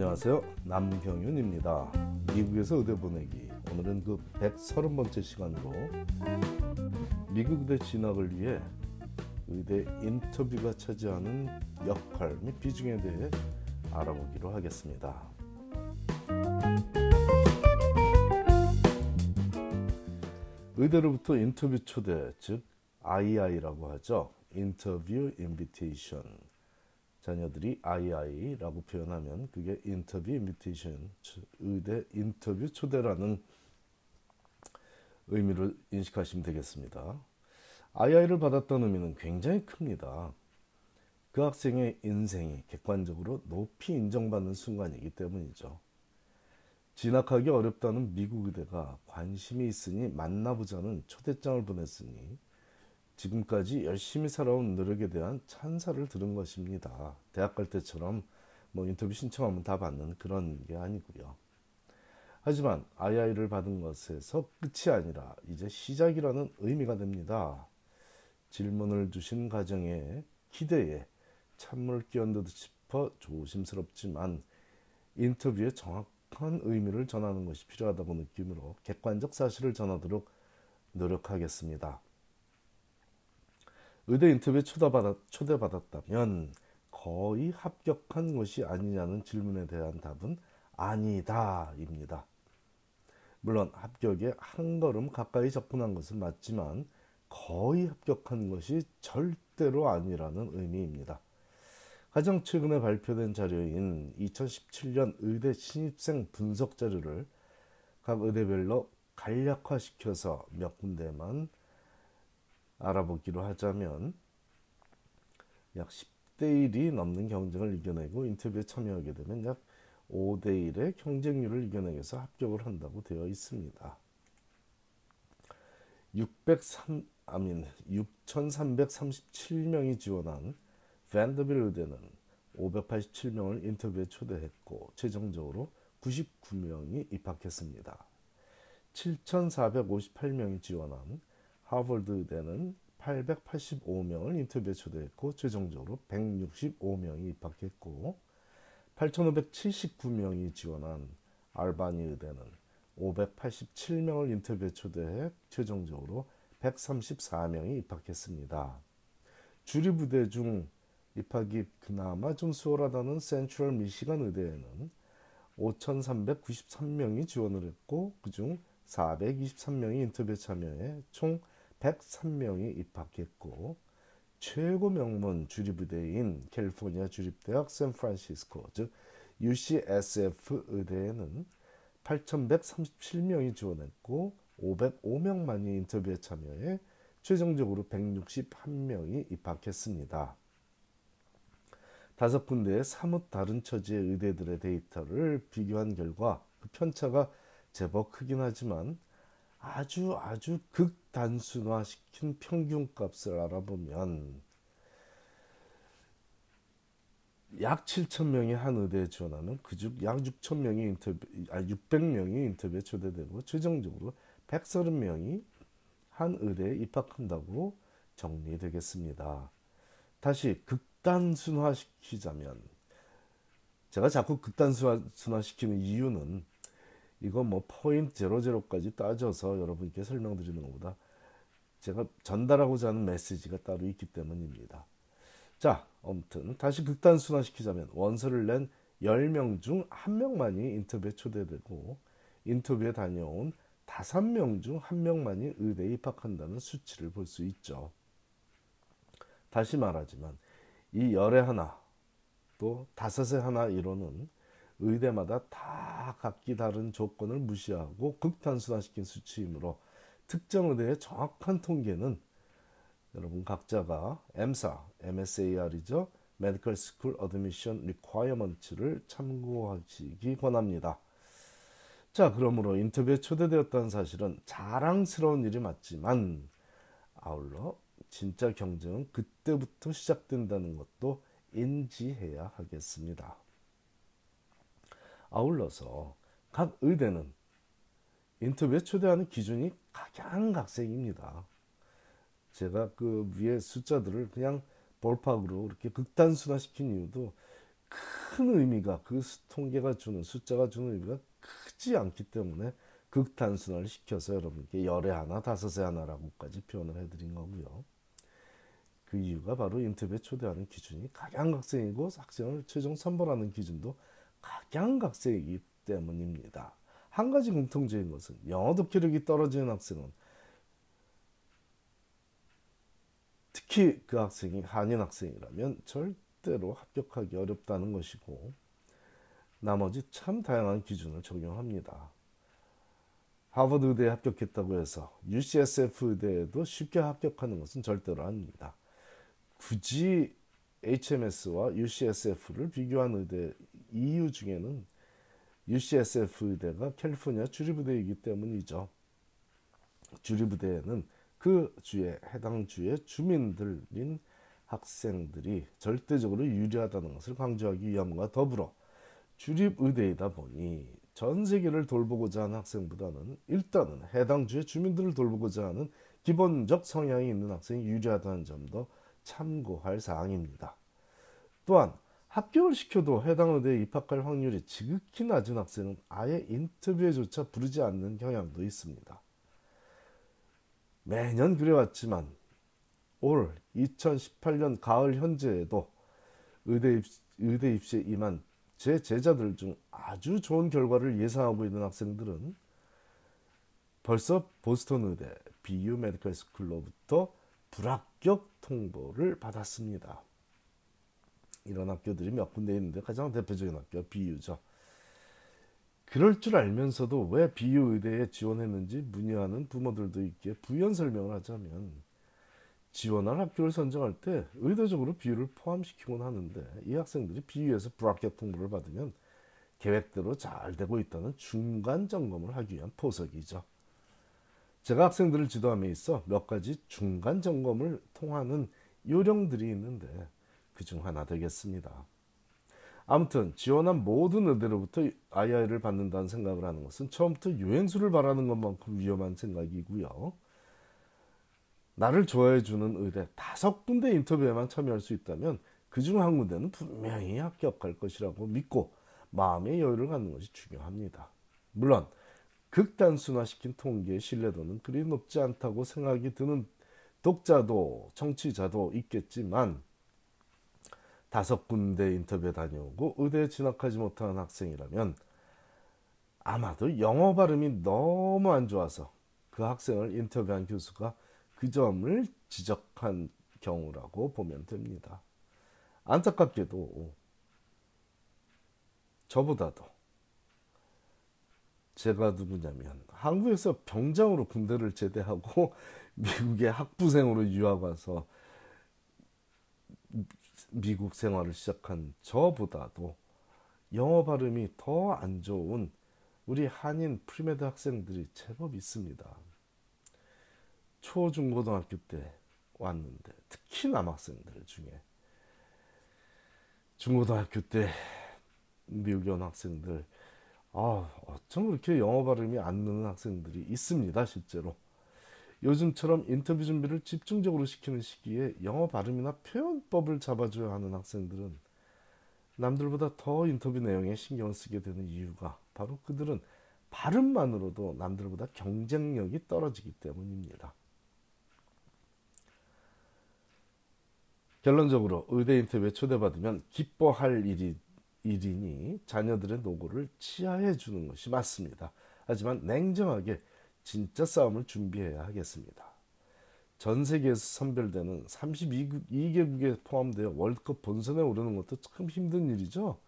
안녕하세요. 남경윤입니다. 미국에서 의대 보내기. 오늘은 그 130번째 시간으로 미국 의대 진학을 위해 의대 인터뷰가 차지하는 역할 및 비중에 대해 알아보기로 하겠습니다. 의대로부터 인터뷰 초대, 즉 II라고 하죠. 인터뷰 인비테이션. 자녀들이 II라고 표현하면 그게 인터뷰 인비테이션, 의대 인터뷰 초대라는 의미를 인식하시면 되겠습니다. II를 받았다는 의미는 굉장히 큽니다. 그 학생의 인생이 객관적으로 높이 인정받는 순간이기 때문이죠. 진학하기 어렵다는 미국 의대가 관심이 있으니 만나보자는 초대장을 보냈으니 지금까지 열심히 살아온 노력에 대한 찬사를 들은 것입니다. 대학 갈 때처럼 뭐 인터뷰 신청하면 다 받는 그런 게 아니고요. 하지만 II를 받은 것에서 끝이 아니라 이제 시작이라는 의미가 됩니다. 질문을 주신 가정에 기대에 찬물 끼얹듯 싶어 조심스럽지만 인터뷰에 정확한 의미를 전하는 것이 필요하다고 느낌으로 객관적 사실을 전하도록 노력하겠습니다. 의대 인터뷰에 초대받았, 초대받았다면 거의 합격한 것이 아니냐는 질문에 대한 답은 아니다입니다. 물론 합격에 한 걸음 가까이 접근한 것은 맞지만 거의 합격한 것이 절대로 아니라는 의미입니다. 가장 최근에 발표된 자료인 2017년 의대 신입생 분석 자료를 각 의대별로 간략화시켜서 몇 군데만 알아보기로 하자면 약 10대 1이 넘는 경쟁을 이겨내고 인터뷰에 참여하게 되면 약 5대 1의 경쟁률을 이겨내서 합격을 한다고 되어 있습니다. 603 아민 6,337명이 지원한 밴더빌 의대는 587명을 인터뷰에 초대했고 최종적으로 99명이 입학했습니다. 7,458명이 지원한 하버드 의대는 885명을 인터뷰에 초대했고 최종적으로 165명이 입학했고 8,579명이 지원한 알바니 의대는 587명을 인터뷰에 초대해 최종적으로 134명이 입학했습니다. 주립부대 중 입학이 그나마 좀 수월하다는 센트럴 미시간 의대에는 5,393명이 지원을 했고 그중 423명이 인터뷰에 참여해 총 103명이 입학했고 최고 명문 주립의대인 캘리포니아 주립대학 샌프란시스코 즉 UCSF 의대에는 8,137명이 지원했고 505명만이 인터뷰에 참여해 최종적으로 161명이 입학했습니다. 다섯 군데의 사뭇 다른 처지의 의대들의 데이터를 비교한 결과 그 편차가 제법 크긴 하지만 아주 아주 극단순화시킨 평균값을 알아보면 약 7천 명이 한 의대에 지원하면 그중 약 6천 명이 인터뷰 아 600명이 인터뷰에 초대되고 최종적으로 130명이 한 의대에 입학한다고 정리되겠습니다. 다시 극단순화시키자면 제가 자꾸 극단순화시키는 이유는 이거 뭐 포인트 제로제로까지 따져서 여러분께 설명드리는 것보다 제가 전달하고자 하는 메시지가 따로 있기 때문입니다. 자, 아무튼 다시 극단순화시키자면 원서를 낸 10명 중 1명만이 인터뷰에 초대되고 인터뷰에 다녀온 5명 중 1명만이 의대에 입학한다는 수치를 볼 수 있죠. 다시 말하지만 이 열의 하나 또 다섯의 하나 이론은 의대마다 다 각기 다른 조건을 무시하고 극단순화시킨 수치이므로 특정 의대의 정확한 통계는 여러분 각자가 MSA, MSAR이죠. Medical School Admission Requirements를 참고하시기 권합니다. 자, 그러므로 인터뷰에 초대되었다는 사실은 자랑스러운 일이 맞지만 아울러 진짜 경쟁은 그때부터 시작된다는 것도 인지해야 하겠습니다. 아울러서 각 의대는 인터뷰에 초대하는 기준이 각양각색입니다. 제가 그 위에 숫자들을 그냥 볼팍으로 이렇게 극단순화시킨 이유도 큰 의미가 그 통계가 주는 숫자가 주는 의미가 크지 않기 때문에 극단순화를 시켜서 여러분께 열에 하나 다섯에 하나라고까지 표현을 해드린 거고요. 그 이유가 바로 인터뷰에 초대하는 기준이 각양각색이고 학생을 최종 선발하는 기준도 각양각색이기 때문입니다. 한 가지 공통적인 것은 영어 독해력이 떨어지는 학생은 특히 그 학생이 한인 학생이라면 절대로 합격하기 어렵다는 것이고 나머지 참 다양한 기준을 적용합니다. 하버드 의대에 합격했다고 해서 UCSF 의대에도 쉽게 합격하는 것은 절대로 아닙니다. 굳이 HMS와 UCSF를 비교한 의대 이유 중에는 UCSF 의대가 캘리포니아 주립부대이기 때문이죠. 주립부대에는 그 주에 해당 주의 주민들인 학생들이 절대적으로 유리하다는 것을 강조하기 위함과 더불어 주립의대이다 보니 전 세계를 돌보고자 하는 학생보다는 일단은 해당 주의 주민들을 돌보고자 하는 기본적 성향이 있는 학생이 유리하다는 점도 참고할 사항입니다. 또한 합격을 시켜도 해당 의대에 입학할 확률이 지극히 낮은 학생은 아예 인터뷰에조차 부르지 않는 경향도 있습니다. 매년 그래왔지만 올 2018년 가을 현재에도 의대, 입시, 의대 입시에 임한 제 제자들 중 아주 좋은 결과를 예상하고 있는 학생들은 벌써 보스턴 의대 BU medical school로부터 불합격 통보를 받았습니다. 이런 학교들이 몇 군데 있는데 가장 대표적인 학교가 BU죠. 그럴 줄 알면서도 왜 BU 의대에 지원했는지 문의하는 부모들도 있기에 부연 설명을 하자면 지원할 학교를 선정할 때 의도적으로 BU를 포함시키곤 하는데 이 학생들이 BU에서 불합격 통보를 받으면 계획대로 잘 되고 있다는 중간 점검을 하기 위한 포석이죠. 제가 학생들을 지도함에 있어 몇 가지 중간 점검을 통하는 요령들이 있는데 그중 하나 되겠습니다. 아무튼 지원한 모든 의대로부터 II를 받는다는 생각을 하는 것은 처음부터 유행수를 바라는 것만큼 위험한 생각이고요. 나를 좋아해 주는 의대 다섯 군데 인터뷰에만 참여할 수 있다면 그중 한 군데는 분명히 합격할 것이라고 믿고 마음의 여유를 갖는 것이 중요합니다. 물론 극단순화시킨 통계의 신뢰도는 그리 높지 않다고 생각이 드는 독자도 청취자도 있겠지만 다섯 군데 인터뷰에 다녀오고 의대에 진학하지 못한 학생이라면 아마도 영어 발음이 너무 안 좋아서 그 학생을 인터뷰한 교수가 그 점을 지적한 경우라고 보면 됩니다. 안타깝게도 저보다도 제가 누구냐면 한국에서 병장으로 군대를 제대하고 미국의 학부생으로 유학 와서 미국 생활을 시작한 저보다도 영어 발음이 더 안 좋은 우리 한인 premed 학생들이 제법 있습니다. 초, 중, 고등학교 때 왔는데 특히 남학생들 중에 중고등학교 때 미국에 온 학생들 아 어쩜 그렇게 영어 발음이 안 느는 학생들이 있습니다 실제로 요즘처럼 인터뷰 준비를 집중적으로 시키는 시기에 영어 발음이나 표현법을 잡아줘야 하는 학생들은 남들보다 더 인터뷰 내용에 신경을 쓰게 되는 이유가 바로 그들은 발음만으로도 남들보다 경쟁력이 떨어지기 때문입니다. 결론적으로 의대 인터뷰에 초대받으면 기뻐할 일이, 일이니 자녀들의 노고를 치하해 주는 것이 맞습니다. 하지만 냉정하게 진짜 싸움을 준비해야 하겠습니다. 전 세계에서 선별되는 32개국에 포함되어 월드컵 본선에 오르는 것도 참 힘든 일이죠.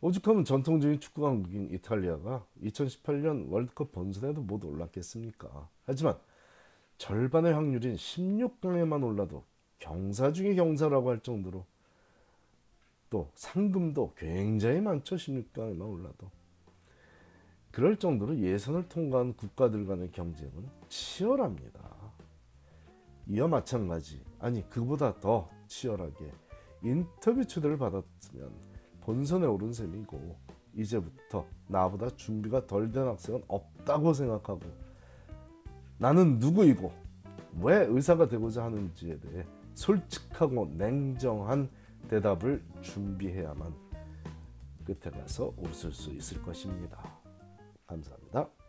오죽하면 전통적인 축구 강국인 이탈리아가 2018년 월드컵 본선에도 못 올랐겠습니까? 하지만 절반의 확률인 16강에만 올라도 경사 중에 경사라고 할 정도로 또 상금도 굉장히 많죠. 16강에만 올라도. 그럴 정도로 예선을 통과한 국가들 간의 경쟁은 치열합니다. 이와 마찬가지, 아니 그보다 더 치열하게 인터뷰 초대를 받았으면 본선에 오른 셈이고 이제부터 나보다 준비가 덜 된 학생은 없다고 생각하고 나는 누구이고 왜 의사가 되고자 하는지에 대해 솔직하고 냉정한 대답을 준비해야만 끝에 가서 웃을 수 있을 것입니다. 감사합니다.